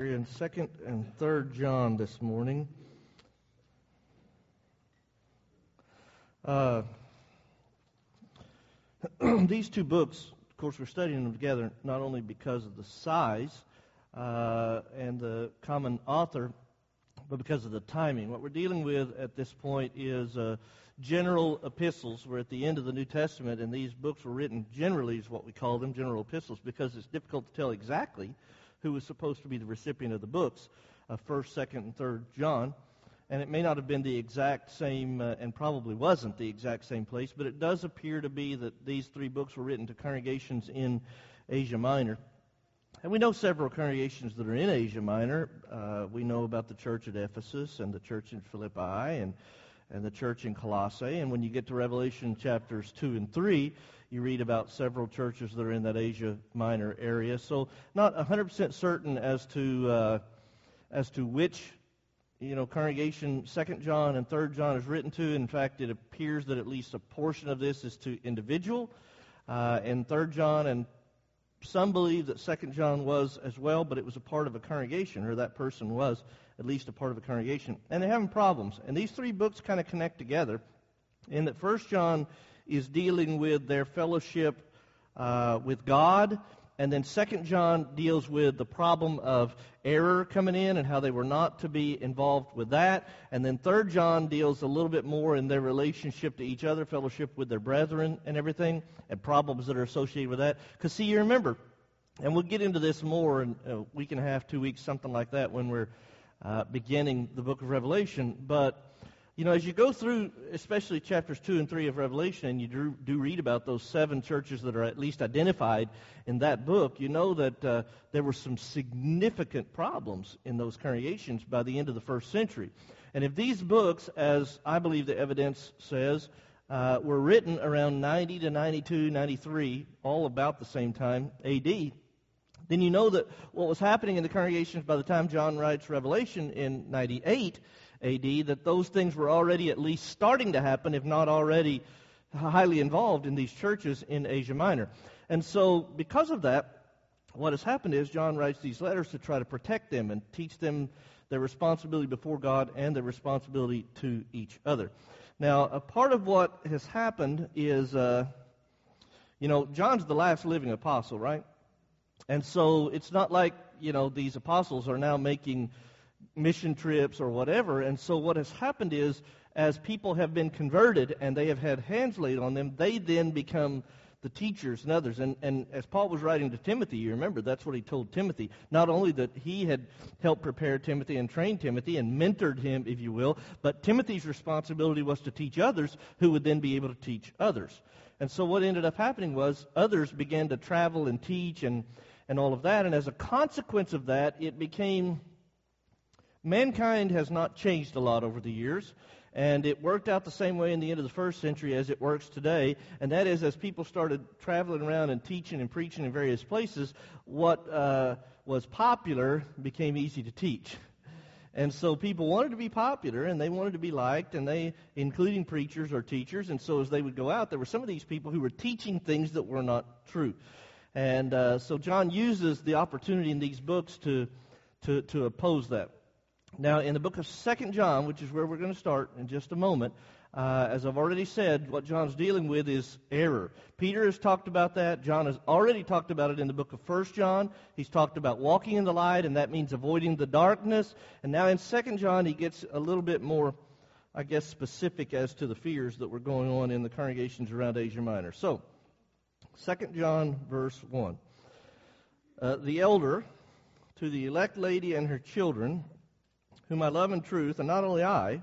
We're in second and third John this morning. Uh, these two books, of course, we're studying them together not only because of the size uh, and the common author, but because of the timing. What we're dealing with at this point is uh, general epistles. We're at the end of the New Testament, and these books were written generally, is what we call them, general epistles, because it's difficult to tell exactly who was supposed to be the recipient of the books, uh, 1st, 2nd, and 3rd John. And it may not have been the exact same, uh, and probably wasn't the exact same place, but it does appear to be that these three books were written to congregations in Asia Minor. And we know several congregations that are in Asia Minor. Uh, we know about the church at Ephesus and the church in Philippi and, and the church in Colossae. And when you get to Revelation chapters 2 and 3, you read about several churches that are in that Asia Minor area. So not 100% certain as to uh, as to which you know congregation Second John and Third John is written to. In fact, it appears that at least a portion of this is to individual, uh, and Third John and some believe that Second John was as well, but it was a part of a congregation, or that person was at least a part of a congregation, and they're having problems. And these three books kind of connect together, in that First John is dealing with their fellowship uh, with God. And then Second John deals with the problem of error coming in and how they were not to be involved with that. And then Third John deals a little bit more in their relationship to each other, fellowship with their brethren and everything, and problems that are associated with that. Because see, you remember, and we'll get into this more in a week and a half, two weeks, something like that, when we're uh, beginning the book of Revelation. But you know, as you go through, especially chapters 2 and 3 of Revelation, and you do, do read about those seven churches that are at least identified in that book, you know that uh, there were some significant problems in those congregations by the end of the first century. And if these books, as I believe the evidence says, uh, were written around 90 to 92, 93, all about the same time, AD, then you know that what was happening in the congregations by the time John writes Revelation in 98 AD, that those things were already at least starting to happen, if not already highly involved in these churches in Asia Minor. And so, because of that, what has happened is John writes these letters to try to protect them and teach them their responsibility before God and their responsibility to each other. Now, a part of what has happened is, uh, you know, John's the last living apostle, right? And so it's not like, you know, these apostles are now making mission trips or whatever. And so what has happened is, as people have been converted and they have had hands laid on them, they then become the teachers and others. And, and as Paul was writing to Timothy, you remember that's what he told Timothy. Not only that he had helped prepare Timothy and train Timothy and mentored him, if you will, but Timothy's responsibility was to teach others who would then be able to teach others. And so what ended up happening was others began to travel and teach and, and all of that. And as a consequence of that, it became Mankind has not changed a lot over the years, and it worked out the same way in the end of the first century as it works today. And that is, as people started traveling around and teaching and preaching in various places, what uh, was popular became easy to teach. And so people wanted to be popular and they wanted to be liked, and they, including preachers or teachers. And so as they would go out, there were some of these people who were teaching things that were not true. And uh, so John uses the opportunity in these books to, to, to oppose that. Now, in the book of Second John, which is where we're going to start in just a moment, uh, as I've already said, what John's dealing with is error. Peter has talked about that. John has already talked about it in the book of First John. He's talked about walking in the light, and that means avoiding the darkness. And now in Second John, he gets a little bit more, I guess, specific as to the fears that were going on in the congregations around Asia Minor. So, Second John, verse 1. Uh, the elder, to the elect lady and her children, whom I love in truth, and not only I,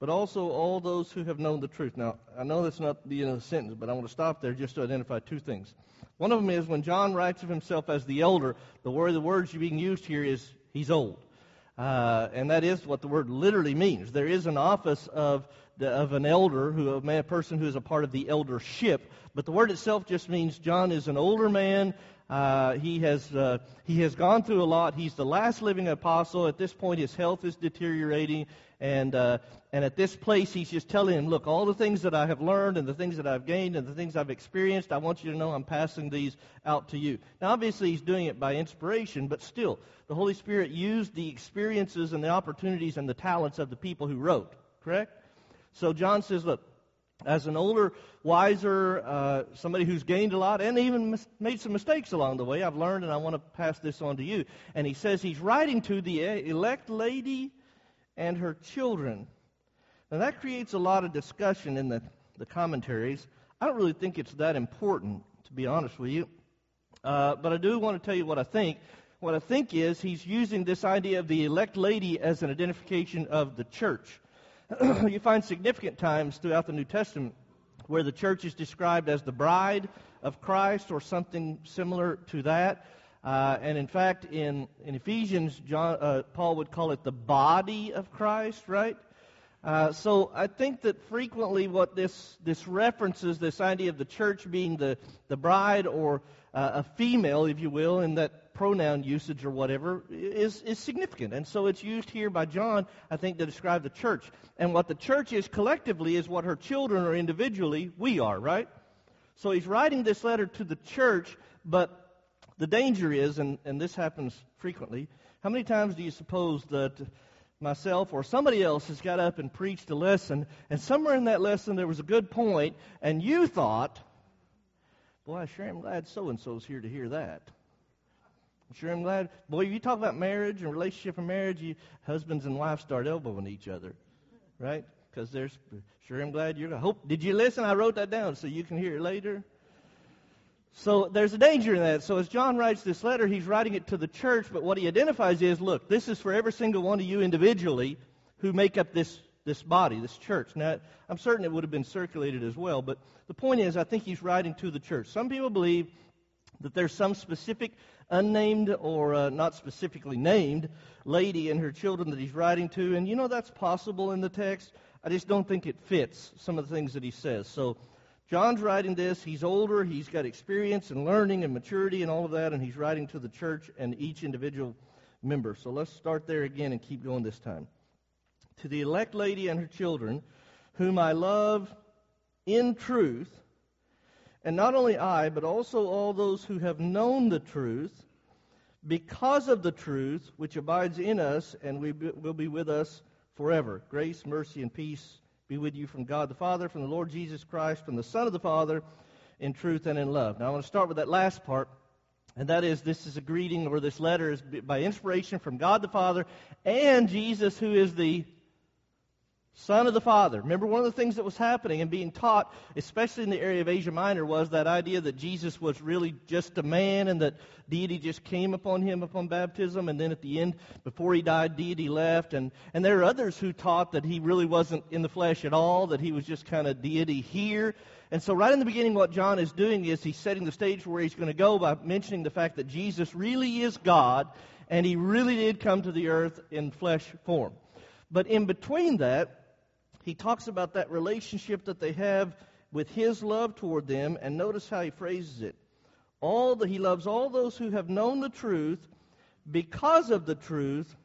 but also all those who have known the truth. Now, I know that's not the end of the sentence, but I want to stop there just to identify two things. One of them is when John writes of himself as the elder, the word the words being used here is he's old. Uh, and that is what the word literally means. There is an office of the, of an elder, who a person who is a part of the eldership, but the word itself just means John is an older man Uh, he has uh, he has gone through a lot. He's the last living apostle. At this point, his health is deteriorating, and uh, and at this place, he's just telling him, "Look, all the things that I have learned, and the things that I've gained, and the things I've experienced, I want you to know I'm passing these out to you." Now, obviously, he's doing it by inspiration, but still, the Holy Spirit used the experiences and the opportunities and the talents of the people who wrote. Correct? So John says, "Look." As an older, wiser, uh, somebody who's gained a lot and even mis- made some mistakes along the way, I've learned and I want to pass this on to you. And he says he's writing to the elect lady and her children. Now that creates a lot of discussion in the, the commentaries. I don't really think it's that important, to be honest with you. Uh, but I do want to tell you what I think. What I think is he's using this idea of the elect lady as an identification of the church. you find significant times throughout the New Testament where the church is described as the bride of Christ or something similar to that. Uh, and in fact, in, in Ephesians, John, uh, Paul would call it the body of Christ, right? Uh, so I think that frequently what this, this references, this idea of the church being the, the bride or uh, a female, if you will, in that pronoun usage or whatever is, is significant. And so it's used here by John, I think, to describe the church. And what the church is collectively is what her children are individually, we are, right? So he's writing this letter to the church, but the danger is, and, and this happens frequently, how many times do you suppose that myself or somebody else has got up and preached a lesson, and somewhere in that lesson there was a good point, and you thought, boy, I sure am glad so and so's here to hear that. I'm sure I'm glad. Boy, you talk about marriage and relationship and marriage, you husbands and wives start elbowing each other, right? Because there's sure I'm glad you're. Hope did you listen? I wrote that down so you can hear it later. So there's a danger in that. So as John writes this letter, he's writing it to the church, but what he identifies is, look, this is for every single one of you individually who make up this this body, this church. Now, I'm certain it would have been circulated as well, but the point is, I think he's writing to the church. Some people believe that there's some specific unnamed or uh, not specifically named lady and her children that he's writing to. And you know that's possible in the text. I just don't think it fits some of the things that he says. So John's writing this. He's older. He's got experience and learning and maturity and all of that. And he's writing to the church and each individual member. So let's start there again and keep going this time. To the elect lady and her children, whom I love in truth and not only I, but also all those who have known the truth, because of the truth which abides in us and we will be with us forever. Grace, mercy, and peace be with you from God the Father, from the Lord Jesus Christ, from the Son of the Father, in truth and in love. Now I want to start with that last part, and that is this is a greeting, or this letter is by inspiration from God the Father and Jesus, who is the Son of the Father. Remember, one of the things that was happening and being taught, especially in the area of Asia Minor, was that idea that Jesus was really just a man and that deity just came upon him upon baptism, and then at the end, before he died, deity left. And, and there are others who taught that he really wasn't in the flesh at all, that he was just kind of deity here. And so, right in the beginning, what John is doing is he's setting the stage for where he's going to go by mentioning the fact that Jesus really is God and he really did come to the earth in flesh form. But in between that, he talks about that relationship that they have with his love toward them, and notice how he phrases it. All the, he loves all those who have known the truth because of the truth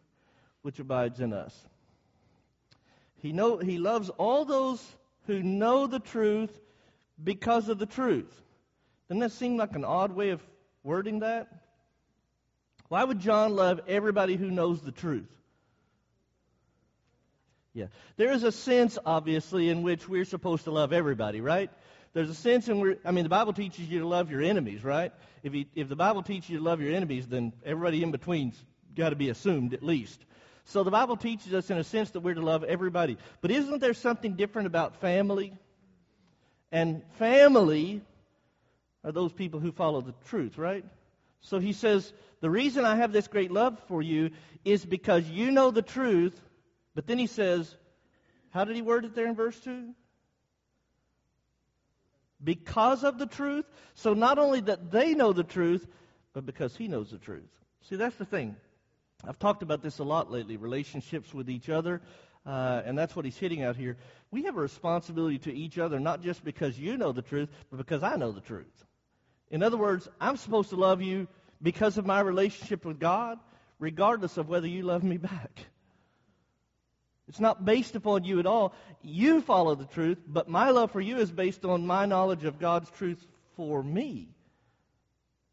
which abides in us. He, know, he loves all those who know the truth because of the truth. Doesn't that seem like an odd way of wording that? Why would John love everybody who knows the truth? Yeah. There is a sense, obviously, in which we're supposed to love everybody, right? There's a sense in which, I mean, the Bible teaches you to love your enemies, right? If, you, if the Bible teaches you to love your enemies, then everybody in between's got to be assumed at least. So the Bible teaches us, in a sense, that we're to love everybody. But isn't there something different about family? And family are those people who follow the truth, right? So he says, The reason I have this great love for you is because you know the truth but then he says, how did he word it there in verse 2? Because of the truth. So not only that they know the truth, but because he knows the truth. See, that's the thing. I've talked about this a lot lately relationships with each other. Uh, and that's what he's hitting out here. We have a responsibility to each other, not just because you know the truth, but because I know the truth. In other words, I'm supposed to love you because of my relationship with God, regardless of whether you love me back. It's not based upon you at all. You follow the truth, but my love for you is based on my knowledge of God's truth for me.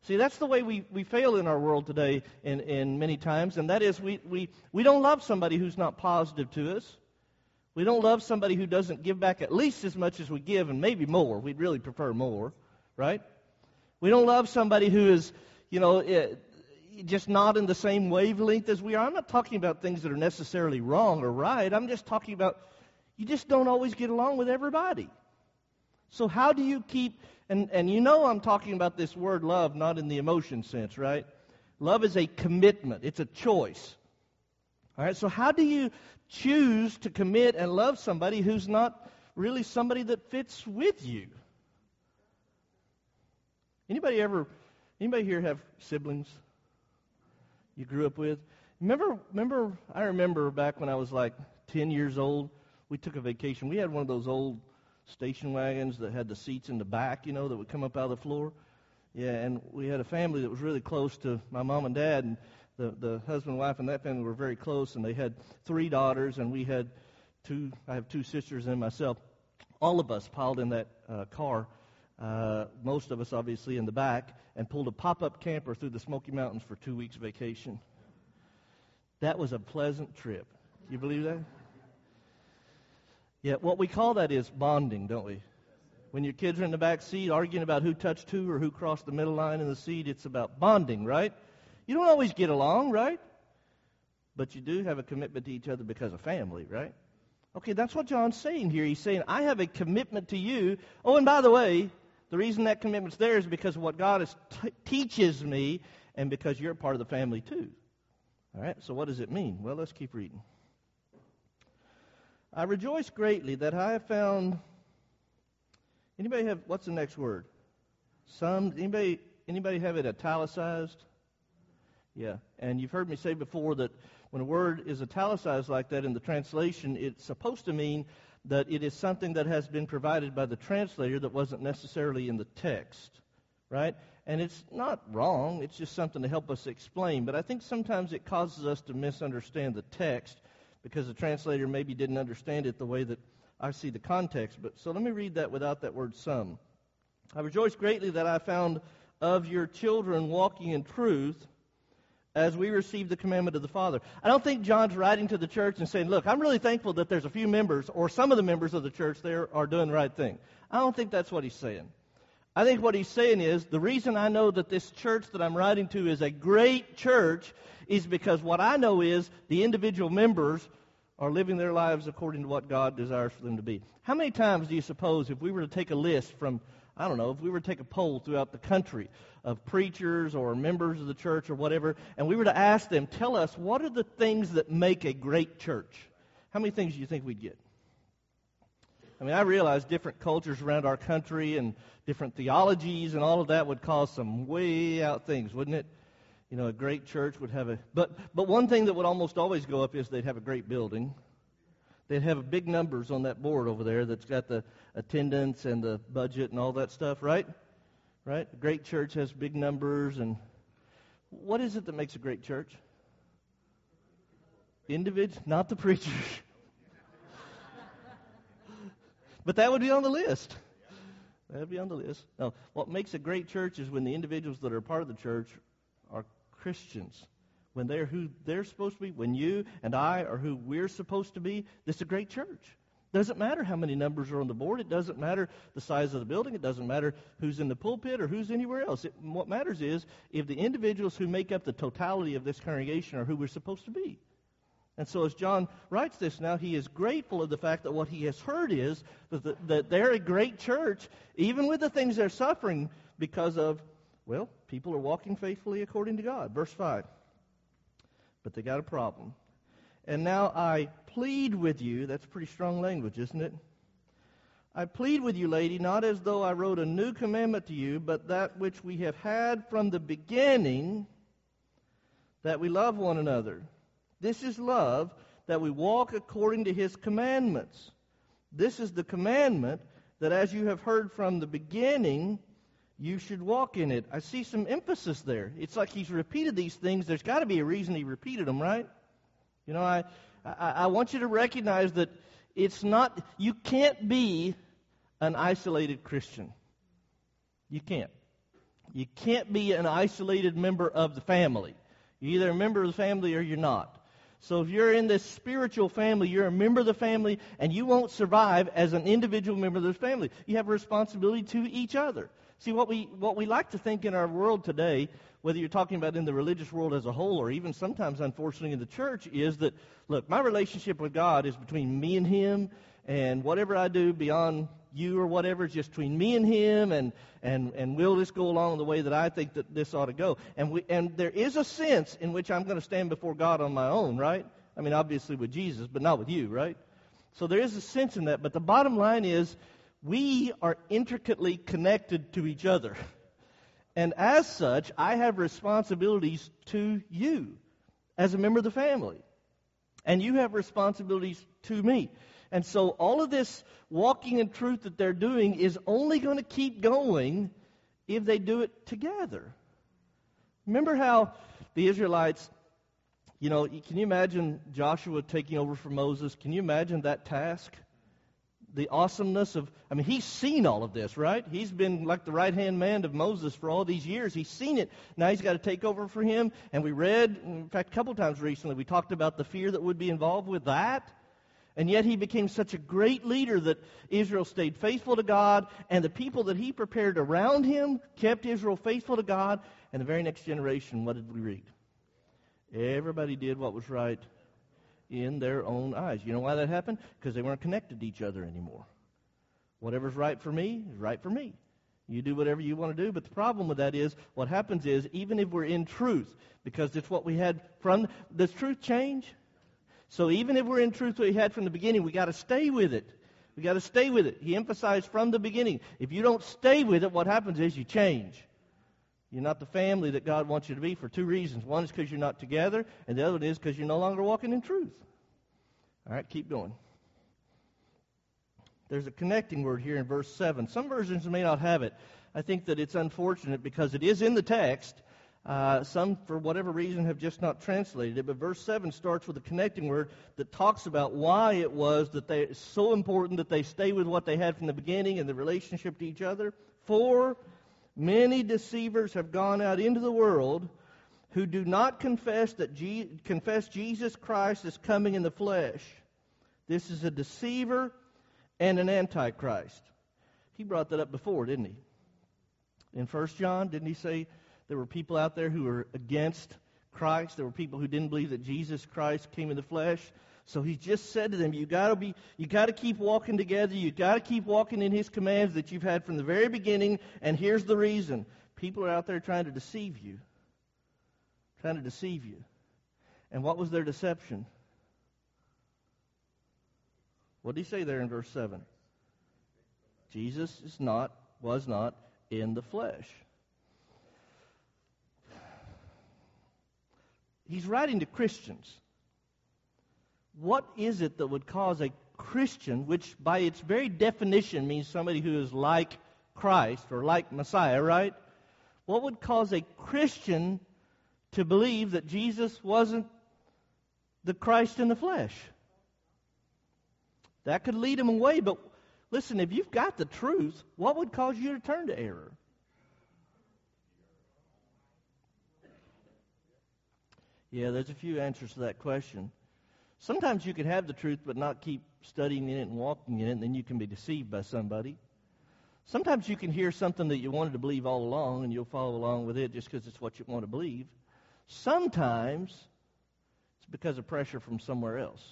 See, that's the way we, we fail in our world today in, in many times, and that is we, we, we don't love somebody who's not positive to us. We don't love somebody who doesn't give back at least as much as we give, and maybe more. We'd really prefer more, right? We don't love somebody who is, you know, it, just not in the same wavelength as we are. I'm not talking about things that are necessarily wrong or right. I'm just talking about you just don't always get along with everybody. So, how do you keep and, and you know I'm talking about this word love, not in the emotion sense, right? Love is a commitment, it's a choice. All right, so how do you choose to commit and love somebody who's not really somebody that fits with you? Anybody ever, anybody here have siblings you grew up with? Remember, remember, I remember back when I was like 10 years old, we took a vacation. We had one of those old station wagons that had the seats in the back, you know, that would come up out of the floor. Yeah, and we had a family that was really close to my mom and dad, and the the husband, wife, and that family were very close, and they had three daughters, and we had two. I have two sisters and myself. All of us piled in that uh, car. Uh, most of us, obviously, in the back, and pulled a pop-up camper through the Smoky Mountains for two weeks vacation. That was a pleasant trip. You believe that? Yeah, what we call that is bonding, don't we? When your kids are in the back seat arguing about who touched who or who crossed the middle line in the seat, it's about bonding, right? You don't always get along, right? But you do have a commitment to each other because of family, right? Okay, that's what John's saying here. He's saying, I have a commitment to you. Oh, and by the way, the reason that commitment's there is because of what God is t- teaches me and because you're part of the family too. All right, so what does it mean? Well, let's keep reading. I rejoice greatly that I have found. Anybody have what's the next word? Some. Anybody? Anybody have it italicized? Yeah. And you've heard me say before that when a word is italicized like that in the translation, it's supposed to mean that it is something that has been provided by the translator that wasn't necessarily in the text, right? And it's not wrong. It's just something to help us explain. But I think sometimes it causes us to misunderstand the text because the translator maybe didn't understand it the way that I see the context. But so let me read that without that word some. I rejoice greatly that I found of your children walking in truth as we receive the commandment of the Father. I don't think John's writing to the church and saying, Look, I'm really thankful that there's a few members or some of the members of the church there are doing the right thing. I don't think that's what he's saying. I think what he's saying is the reason I know that this church that I'm writing to is a great church is because what I know is the individual members are living their lives according to what God desires for them to be. How many times do you suppose if we were to take a list from, I don't know, if we were to take a poll throughout the country of preachers or members of the church or whatever, and we were to ask them, tell us, what are the things that make a great church? How many things do you think we'd get? I mean, I realize different cultures around our country and different theologies and all of that would cause some way out things, wouldn't it? you know, a great church would have a. But, but one thing that would almost always go up is they'd have a great building. They'd have big numbers on that board over there that's got the attendance and the budget and all that stuff, right? Right? A great church has big numbers. And what is it that makes a great church? Individual, not the preacher. but that would be on the list. That would be on the list. No, what makes a great church is when the individuals that are part of the church are Christians, when they're who they're supposed to be, when you and I are who we're supposed to be, this is a great church. Doesn't matter how many numbers are on the board. It doesn't matter the size of the building. It doesn't matter who's in the pulpit or who's anywhere else. It, what matters is if the individuals who make up the totality of this congregation are who we're supposed to be. And so, as John writes this now, he is grateful of the fact that what he has heard is that, the, that they're a great church, even with the things they're suffering because of well, people are walking faithfully according to God. Verse 5. But they got a problem. And now I plead with you. That's pretty strong language, isn't it? I plead with you, lady, not as though I wrote a new commandment to you, but that which we have had from the beginning, that we love one another. This is love, that we walk according to his commandments. This is the commandment that as you have heard from the beginning, you should walk in it. I see some emphasis there. It's like he's repeated these things. There's got to be a reason he repeated them, right? You know, I, I, I want you to recognize that it's not, you can't be an isolated Christian. You can't. You can't be an isolated member of the family. You're either a member of the family or you're not. So if you're in this spiritual family, you're a member of the family, and you won't survive as an individual member of this family. You have a responsibility to each other. See, what we, what we like to think in our world today, whether you're talking about in the religious world as a whole or even sometimes, unfortunately, in the church, is that, look, my relationship with God is between me and Him, and whatever I do beyond you or whatever is just between me and Him, and, and, and we'll just go along the way that I think that this ought to go. And, we, and there is a sense in which I'm going to stand before God on my own, right? I mean, obviously with Jesus, but not with you, right? So there is a sense in that. But the bottom line is, we are intricately connected to each other. And as such, I have responsibilities to you as a member of the family. And you have responsibilities to me. And so all of this walking in truth that they're doing is only going to keep going if they do it together. Remember how the Israelites, you know, can you imagine Joshua taking over for Moses? Can you imagine that task? The awesomeness of, I mean, he's seen all of this, right? He's been like the right hand man of Moses for all these years. He's seen it. Now he's got to take over for him. And we read, in fact, a couple times recently, we talked about the fear that would be involved with that. And yet he became such a great leader that Israel stayed faithful to God, and the people that he prepared around him kept Israel faithful to God. And the very next generation, what did we read? Everybody did what was right in their own eyes. You know why that happened? Because they weren't connected to each other anymore. Whatever's right for me is right for me. You do whatever you want to do, but the problem with that is what happens is even if we're in truth, because it's what we had from does truth change? So even if we're in truth what we had from the beginning, we got to stay with it. We got to stay with it. He emphasized from the beginning. If you don't stay with it, what happens is you change. You're not the family that God wants you to be for two reasons. One is because you're not together, and the other one is because you're no longer walking in truth. All right, keep going. There's a connecting word here in verse 7. Some versions may not have it. I think that it's unfortunate because it is in the text. Uh, some, for whatever reason, have just not translated it. But verse 7 starts with a connecting word that talks about why it was that they, it's so important that they stay with what they had from the beginning and the relationship to each other. For Many deceivers have gone out into the world who do not confess that Je- confess Jesus Christ is coming in the flesh. This is a deceiver and an antichrist. He brought that up before, didn't he? In First John, didn't he say there were people out there who were against Christ? There were people who didn't believe that Jesus Christ came in the flesh. So he just said to them, you gotta be, you gotta keep walking together. You gotta keep walking in his commands that you've had from the very beginning. And here's the reason: people are out there trying to deceive you, trying to deceive you. And what was their deception? What did he say there in verse seven? Jesus is not, was not in the flesh. He's writing to Christians what is it that would cause a Christian, which by its very definition means somebody who is like Christ or like Messiah, right? What would cause a Christian to believe that Jesus wasn't the Christ in the flesh? That could lead him away, but listen, if you've got the truth, what would cause you to turn to error? Yeah, there's a few answers to that question. Sometimes you can have the truth but not keep studying in it and walking in it, and then you can be deceived by somebody. Sometimes you can hear something that you wanted to believe all along, and you'll follow along with it just because it's what you want to believe. Sometimes it's because of pressure from somewhere else.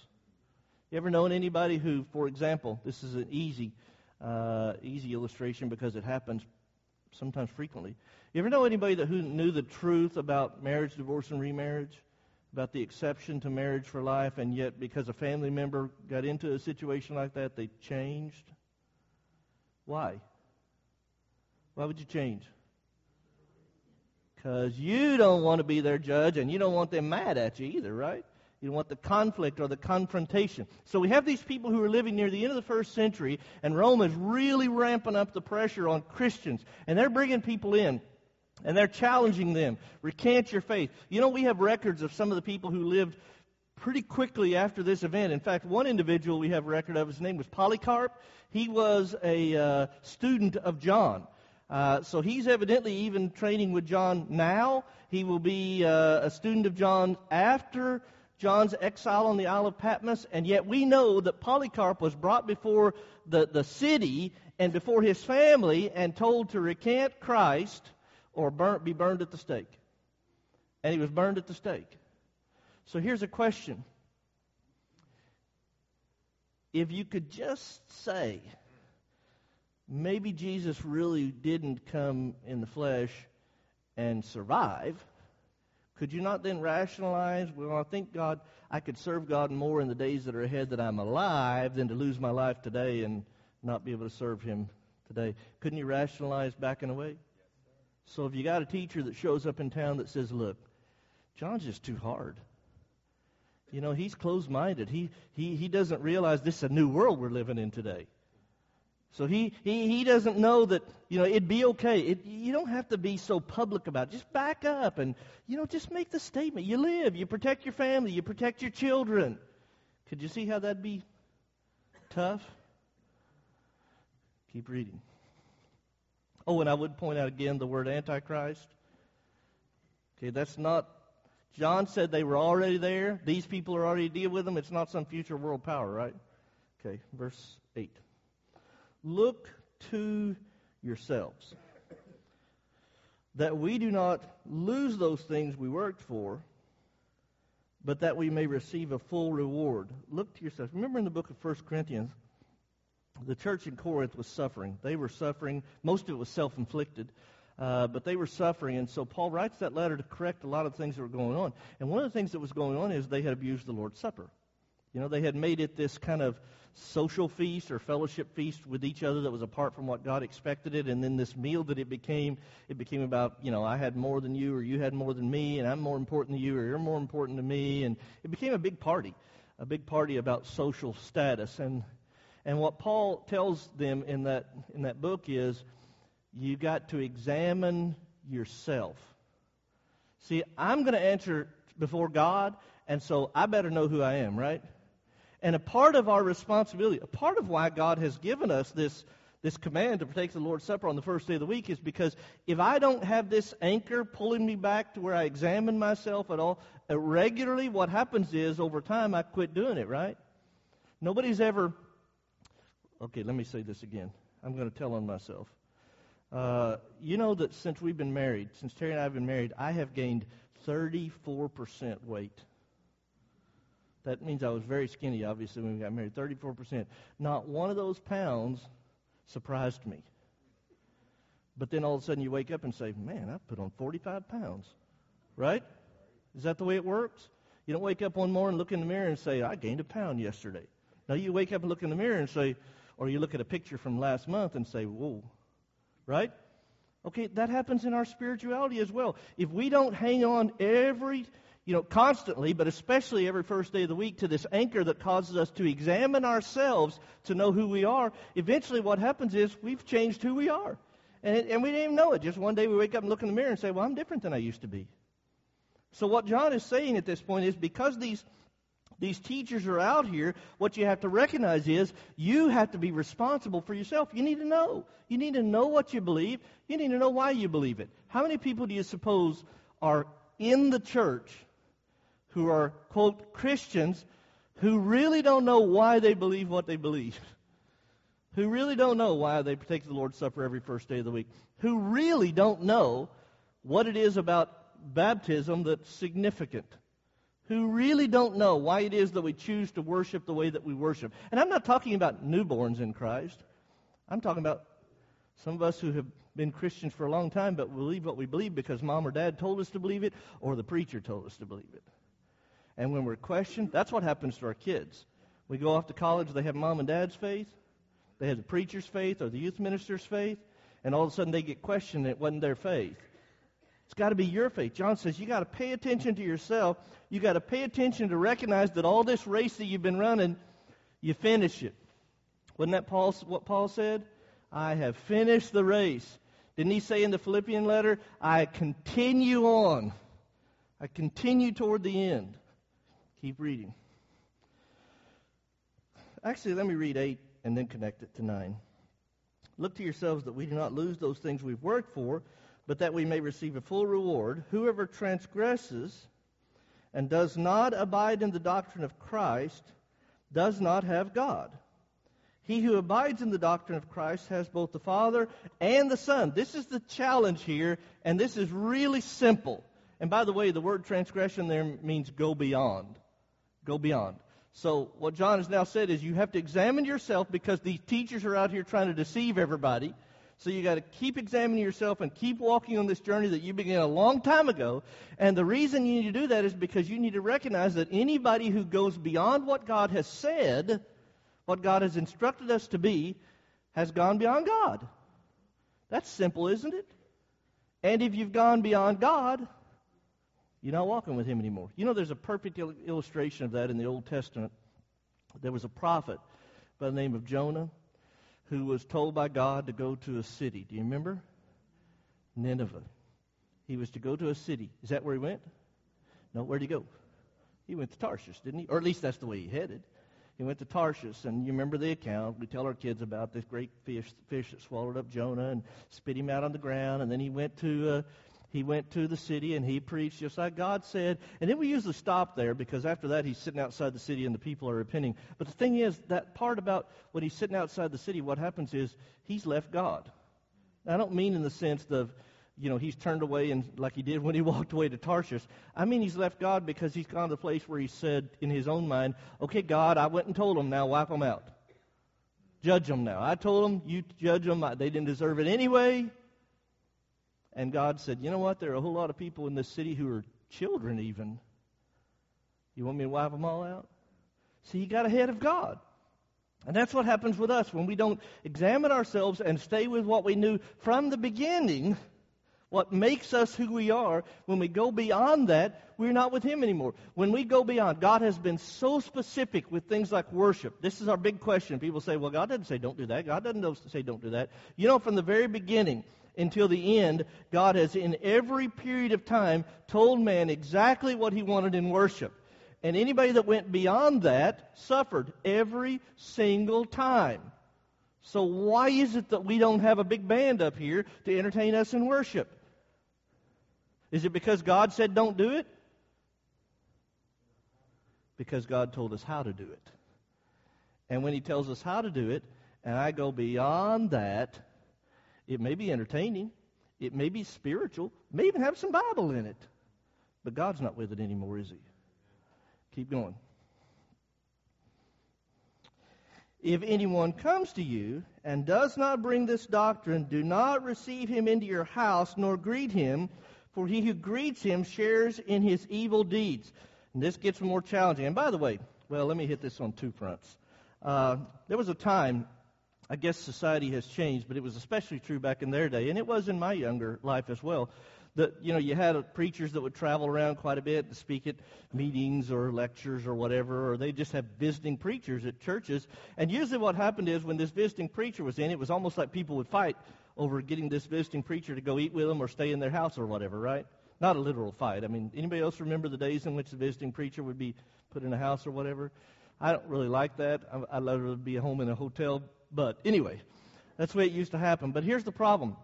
You ever known anybody who, for example, this is an easy, uh, easy illustration because it happens sometimes frequently. You ever know anybody that who knew the truth about marriage, divorce, and remarriage? About the exception to marriage for life, and yet because a family member got into a situation like that, they changed? Why? Why would you change? Because you don't want to be their judge, and you don't want them mad at you either, right? You don't want the conflict or the confrontation. So we have these people who are living near the end of the first century, and Rome is really ramping up the pressure on Christians. And they're bringing people in, and they're challenging them. Recant your faith. You know, we have records of some of the people who lived pretty quickly after this event. In fact, one individual we have a record of, his name was Polycarp. He was a uh, student of John. Uh, so he's evidently even training with John now. He will be uh, a student of John after John's exile on the Isle of Patmos, and yet we know that Polycarp was brought before the, the city and before his family and told to recant Christ or burn, be burned at the stake. And he was burned at the stake. So here's a question. If you could just say, maybe Jesus really didn't come in the flesh and survive, could you not then rationalize, well, I think God, I could serve God more in the days that are ahead that I'm alive than to lose my life today and not be able to serve Him today? Couldn't you rationalize back backing away? So if you got a teacher that shows up in town that says, look, John's just too hard. You know, he's closed minded. He, he, he doesn't realize this is a new world we're living in today. So he, he, he doesn't know that, you know, it'd be okay. It, you don't have to be so public about it. Just back up and, you know, just make the statement. You live, you protect your family, you protect your children. Could you see how that'd be tough? Keep reading. Oh, and I would point out again the word Antichrist. Okay, that's not, John said they were already there. These people are already dealing with them. It's not some future world power, right? Okay, verse 8. Look to yourselves that we do not lose those things we worked for, but that we may receive a full reward. Look to yourselves. Remember in the book of 1 Corinthians, the church in Corinth was suffering. They were suffering. Most of it was self inflicted. Uh, but they were suffering, and so Paul writes that letter to correct a lot of things that were going on. And one of the things that was going on is they had abused the Lord's Supper. You know, they had made it this kind of social feast or fellowship feast with each other that was apart from what God expected it, and then this meal that it became, it became about, you know, I had more than you, or you had more than me, and I'm more important than you, or you're more important to me, and it became a big party, a big party about social status. And and what Paul tells them in that in that book is, you got to examine yourself. See, I'm going to answer before God, and so I better know who I am, right? And a part of our responsibility, a part of why God has given us this, this command to partake the Lord's Supper on the first day of the week is because if I don't have this anchor pulling me back to where I examine myself at all, uh, regularly, what happens is over time I quit doing it, right? Nobody's ever. Okay, let me say this again. I'm going to tell on myself. Uh, you know that since we've been married, since Terry and I have been married, I have gained 34% weight. That means I was very skinny, obviously, when we got married. 34%. Not one of those pounds surprised me. But then all of a sudden you wake up and say, man, I put on 45 pounds. Right? Is that the way it works? You don't wake up one morning, look in the mirror, and say, I gained a pound yesterday. Now you wake up and look in the mirror and say, or you look at a picture from last month and say, whoa. Right? Okay, that happens in our spirituality as well. If we don't hang on every you know, constantly, but especially every first day of the week, to this anchor that causes us to examine ourselves to know who we are, eventually what happens is we've changed who we are. And, it, and we didn't even know it. Just one day we wake up and look in the mirror and say, well, I'm different than I used to be. So what John is saying at this point is because these these teachers are out here, what you have to recognize is you have to be responsible for yourself. You need to know. You need to know what you believe. You need to know why you believe it. How many people do you suppose are in the church who are, quote, Christians who really don't know why they believe what they believe, who really don't know why they take the Lord's Supper every first day of the week, who really don't know what it is about baptism that's significant, who really don't know why it is that we choose to worship the way that we worship. And I'm not talking about newborns in Christ. I'm talking about some of us who have been Christians for a long time but believe what we believe because mom or dad told us to believe it or the preacher told us to believe it. And when we're questioned, that's what happens to our kids. We go off to college, they have mom and dad's faith, they have the preacher's faith or the youth minister's faith, and all of a sudden they get questioned, it wasn't their faith. It's got to be your faith. John says you got to pay attention to yourself. You got to pay attention to recognize that all this race that you've been running, you finish it. Wasn't that Paul, what Paul said? I have finished the race. Didn't he say in the Philippian letter, I continue on. I continue toward the end. Keep reading. Actually, let me read 8 and then connect it to 9. Look to yourselves that we do not lose those things we've worked for, but that we may receive a full reward. Whoever transgresses and does not abide in the doctrine of Christ does not have God. He who abides in the doctrine of Christ has both the Father and the Son. This is the challenge here, and this is really simple. And by the way, the word transgression there means go beyond. Go beyond. So what John has now said is you have to examine yourself because these teachers are out here trying to deceive everybody. So you got to keep examining yourself and keep walking on this journey that you began a long time ago. And the reason you need to do that is because you need to recognize that anybody who goes beyond what God has said, what God has instructed us to be, has gone beyond God. That's simple, isn't it? And if you've gone beyond God, you're not walking with him anymore. You know, there's a perfect il- illustration of that in the Old Testament. There was a prophet by the name of Jonah who was told by God to go to a city. Do you remember? Nineveh. He was to go to a city. Is that where he went? No, where'd he go? He went to Tarshish, didn't he? Or at least that's the way he headed. He went to Tarshish, and you remember the account. We tell our kids about this great fish, fish that swallowed up Jonah and spit him out on the ground. And then he went to uh, he went to the city and he preached just like God said. And then we usually stop there because after that he's sitting outside the city and the people are repenting. But the thing is, that part about when he's sitting outside the city, what happens is he's left God. I don't mean in the sense of, you know, he's turned away and like he did when he walked away to Tarshish. I mean he's left God because he's gone to the place where he said in his own mind, okay, God, I went and told them, now wipe them out. Judge them now. I told them, you judge them. They didn't deserve it anyway. And God said, You know what? There are a whole lot of people in this city who are children, even. You want me to wipe them all out? See, you got ahead of God. And that's what happens with us when we don't examine ourselves and stay with what we knew from the beginning, what makes us who we are. When we go beyond that, we're not with Him anymore. When we go beyond, God has been so specific with things like worship. This is our big question. People say, well, God doesn't say don't do that. God doesn't say don't do that. You know, from the very beginning, until the end, God has in every period of time told man exactly what he wanted in worship. And anybody that went beyond that suffered every single time. So why is it that we don't have a big band up here to entertain us in worship? Is it because God said don't do it? Because God told us how to do it. And when He tells us how to do it, and I go beyond that, it may be entertaining. It may be spiritual. It may even have some Bible in it. But God's not with it anymore, is He? Keep going. If anyone comes to you and does not bring this doctrine, do not receive him into your house nor greet him, for he who greets him shares in his evil deeds. And this gets more challenging. And by the way, well, let me hit this on two fronts. Uh, there was a time I guess society has changed, but it was especially true back in their day, and it was in my younger life as well. That you know, you had preachers that would travel around quite a bit to speak at meetings or lectures or whatever, or they just have visiting preachers at churches. And usually, what happened is when this visiting preacher was in, it was almost like people would fight over getting this visiting preacher to go eat with them or stay in their house or whatever, right? Not a literal fight. I mean, anybody else remember the days in which the visiting preacher would be put in a house or whatever? I don't really like that. I'd rather be home in a hotel but anyway, that's the way it used to happen. But here's the problem.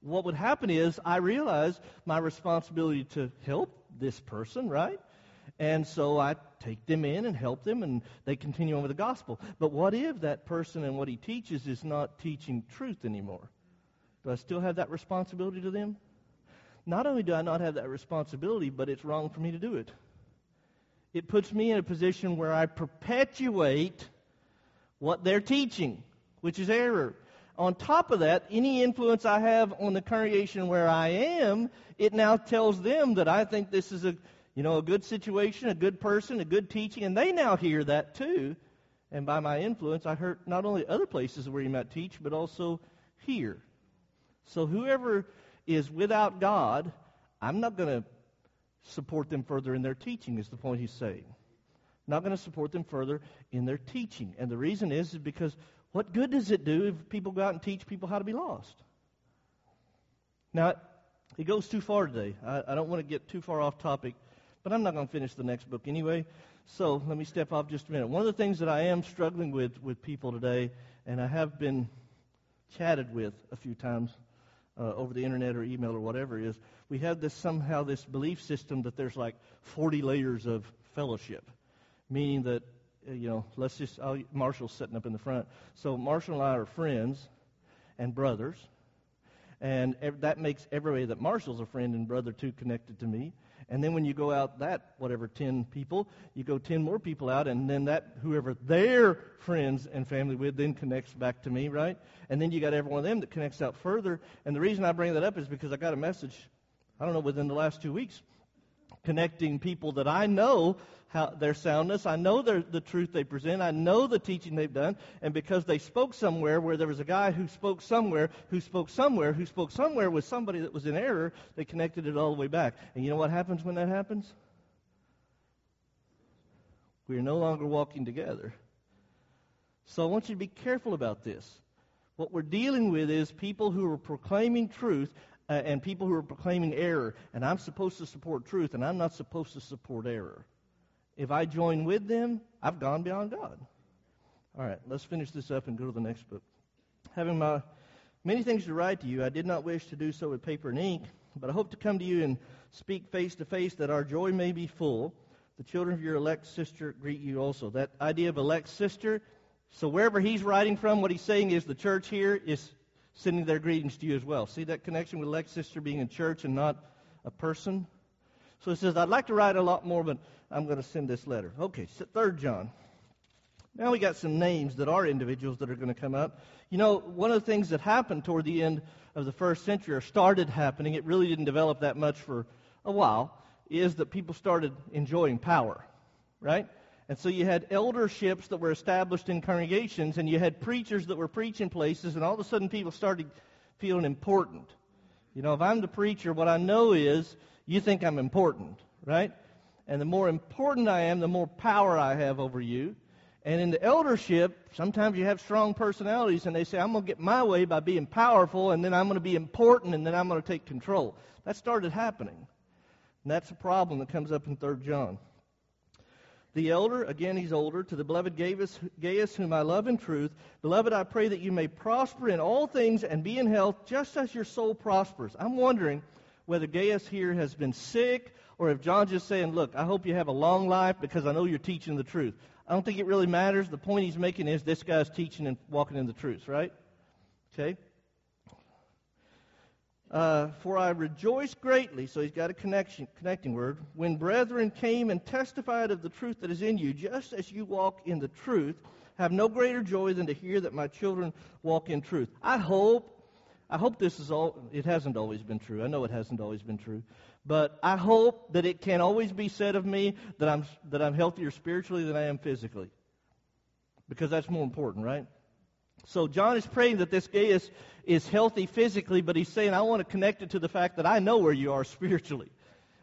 What would happen is I realize my responsibility to help this person, right? And so I take them in and help them, and they continue on with the gospel. But what if that person and what he teaches is not teaching truth anymore? Do I still have that responsibility to them? Not only do I not have that responsibility, but it's wrong for me to do it. It puts me in a position where I perpetuate what they're teaching which is error. On top of that, any influence I have on the congregation where I am, it now tells them that I think this is a, you know, a good situation, a good person, a good teaching, and they now hear that too. And by my influence, I hurt not only other places where you might teach, but also here. So whoever is without God, I'm not going to support them further in their teaching, is the point he's saying. Not going to support them further in their teaching. And the reason is, is because what good does it do if people go out and teach people how to be lost? Now, it goes too far today. I, I don't want to get too far off topic, but I'm not going to finish the next book anyway. So let me step off just a minute. One of the things that I am struggling with with people today, and I have been chatted with a few times uh, over the internet or email or whatever, is we have this somehow this belief system that there's like 40 layers of fellowship, meaning that you know, let's just I'll, Marshall's sitting up in the front. So Marshall and I are friends and brothers and that makes everybody that Marshall's a friend and brother too connected to me. And then when you go out that whatever ten people, you go ten more people out, and then that whoever their friends and family with then connects back to me, right? And then you got every one of them that connects out further. And the reason I bring that up is because I got a message, I don't know, within the last two weeks, connecting people that I know how their soundness. I know their, the truth they present. I know the teaching they've done. And because they spoke somewhere where there was a guy who spoke somewhere, who spoke somewhere, who spoke somewhere with somebody that was in error, they connected it all the way back. And you know what happens when that happens? We are no longer walking together. So I want you to be careful about this. What we're dealing with is people who are proclaiming truth uh, and people who are proclaiming error. And I'm supposed to support truth, and I'm not supposed to support error. If I join with them, I've gone beyond God. All right, let's finish this up and go to the next book. Having my many things to write to you, I did not wish to do so with paper and ink, but I hope to come to you and speak face to face that our joy may be full. The children of your elect sister greet you also. That idea of elect sister, so wherever he's writing from, what he's saying is the church here is sending their greetings to you as well. See that connection with elect sister being in church and not a person? So he says, I'd like to write a lot more, but I'm going to send this letter. Okay, so third John. Now we got some names that are individuals that are going to come up. You know, one of the things that happened toward the end of the first century, or started happening, it really didn't develop that much for a while, is that people started enjoying power, right? And so you had elderships that were established in congregations, and you had preachers that were preaching places, and all of a sudden people started feeling important. You know, if I'm the preacher, what I know is you think I'm important, right? And the more important I am, the more power I have over you. And in the eldership, sometimes you have strong personalities, and they say, I'm going to get my way by being powerful, and then I'm going to be important, and then I'm going to take control. That started happening. And that's a problem that comes up in 3 John. The elder, again, he's older, to the beloved Gaius, Gaius, whom I love in truth. Beloved, I pray that you may prosper in all things and be in health, just as your soul prospers. I'm wondering whether Gaius here has been sick or if John's just saying, Look, I hope you have a long life because I know you're teaching the truth. I don't think it really matters. The point he's making is this guy's teaching and walking in the truth, right? Okay? Uh, for I rejoice greatly, so he's got a connection, connecting word, when brethren came and testified of the truth that is in you, just as you walk in the truth, have no greater joy than to hear that my children walk in truth. I hope I hope this is all, it hasn't always been true. I know it hasn't always been true. But I hope that it can always be said of me that I'm, that I'm healthier spiritually than I am physically. Because that's more important, right? So John is praying that this Gaius is healthy physically, but he's saying, I want to connect it to the fact that I know where you are spiritually.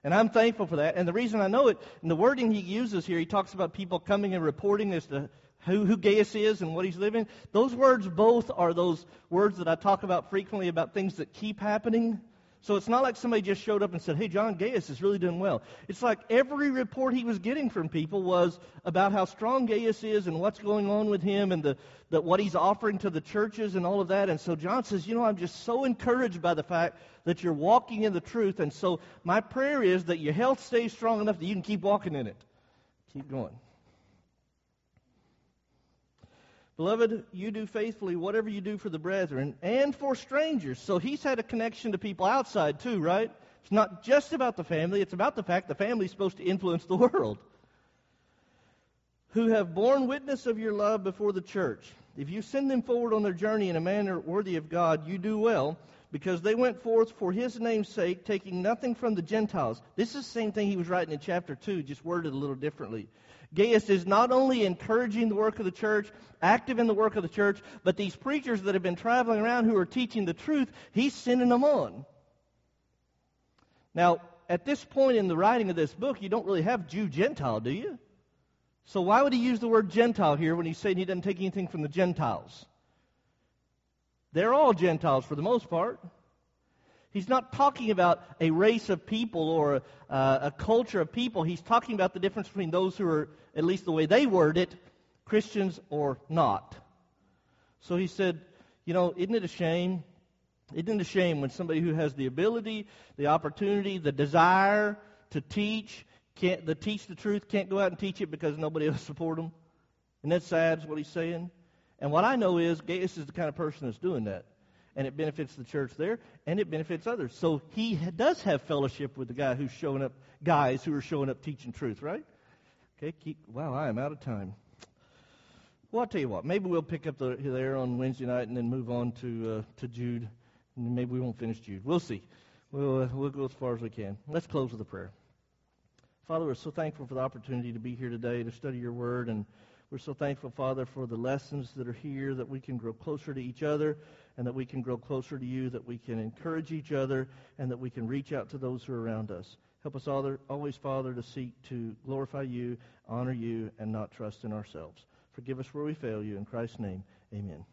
And I'm thankful for that. And the reason I know it, and the wording he uses here, he talks about people coming and reporting as to who, who Gaius is and what he's living. Those words both are those words that I talk about frequently about things that keep happening. So it's not like somebody just showed up and said, hey, John Gaius is really doing well. It's like every report he was getting from people was about how strong Gaius is and what's going on with him and the, the, what he's offering to the churches and all of that. And so John says, you know, I'm just so encouraged by the fact that you're walking in the truth. And so my prayer is that your health stays strong enough that you can keep walking in it. Keep going. Beloved, you do faithfully whatever you do for the brethren and for strangers. So he's had a connection to people outside too, right? It's not just about the family, it's about the fact the family's supposed to influence the world. Who have borne witness of your love before the church. If you send them forward on their journey in a manner worthy of God, you do well, because they went forth for his name's sake, taking nothing from the Gentiles. This is the same thing he was writing in chapter 2, just worded a little differently. Gaius is not only encouraging the work of the church, active in the work of the church, but these preachers that have been traveling around who are teaching the truth, he's sending them on. Now, at this point in the writing of this book, you don't really have Jew Gentile, do you? So why would he use the word Gentile here when he's saying he doesn't take anything from the Gentiles? They're all Gentiles for the most part. He's not talking about a race of people or a, uh, a culture of people. He's talking about the difference between those who are, at least the way they word it, Christians or not. So he said, you know, isn't it a shame? Isn't it a shame when somebody who has the ability, the opportunity, the desire to teach, can't to teach the truth, can't go out and teach it because nobody will support them? And that's sad, is what he's saying. And what I know is Gaius is the kind of person that's doing that and it benefits the church there, and it benefits others. So he does have fellowship with the guy who's showing up, guys who are showing up teaching truth, right? Okay, keep, wow, I am out of time. Well, I'll tell you what, maybe we'll pick up the, there on Wednesday night and then move on to, uh, to Jude. And maybe we won't finish Jude. We'll see. We'll, uh, we'll go as far as we can. Let's close with a prayer. Father, we're so thankful for the opportunity to be here today to study your word and we're so thankful, Father, for the lessons that are here, that we can grow closer to each other, and that we can grow closer to you, that we can encourage each other, and that we can reach out to those who are around us. Help us always, Father, to seek to glorify you, honor you, and not trust in ourselves. Forgive us where we fail you. In Christ's name, amen.